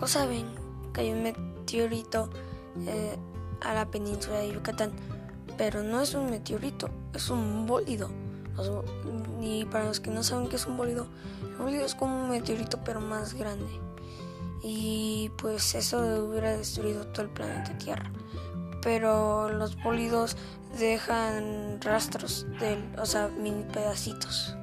o saben que hay un meteorito eh, a la península de Yucatán, pero no es un meteorito, es un bólido. Y para los que no saben qué es un bólido, el bólido es como un meteorito pero más grande. Y pues eso hubiera destruido todo el planeta Tierra. Pero los bólidos dejan rastros de, o sea, mini pedacitos.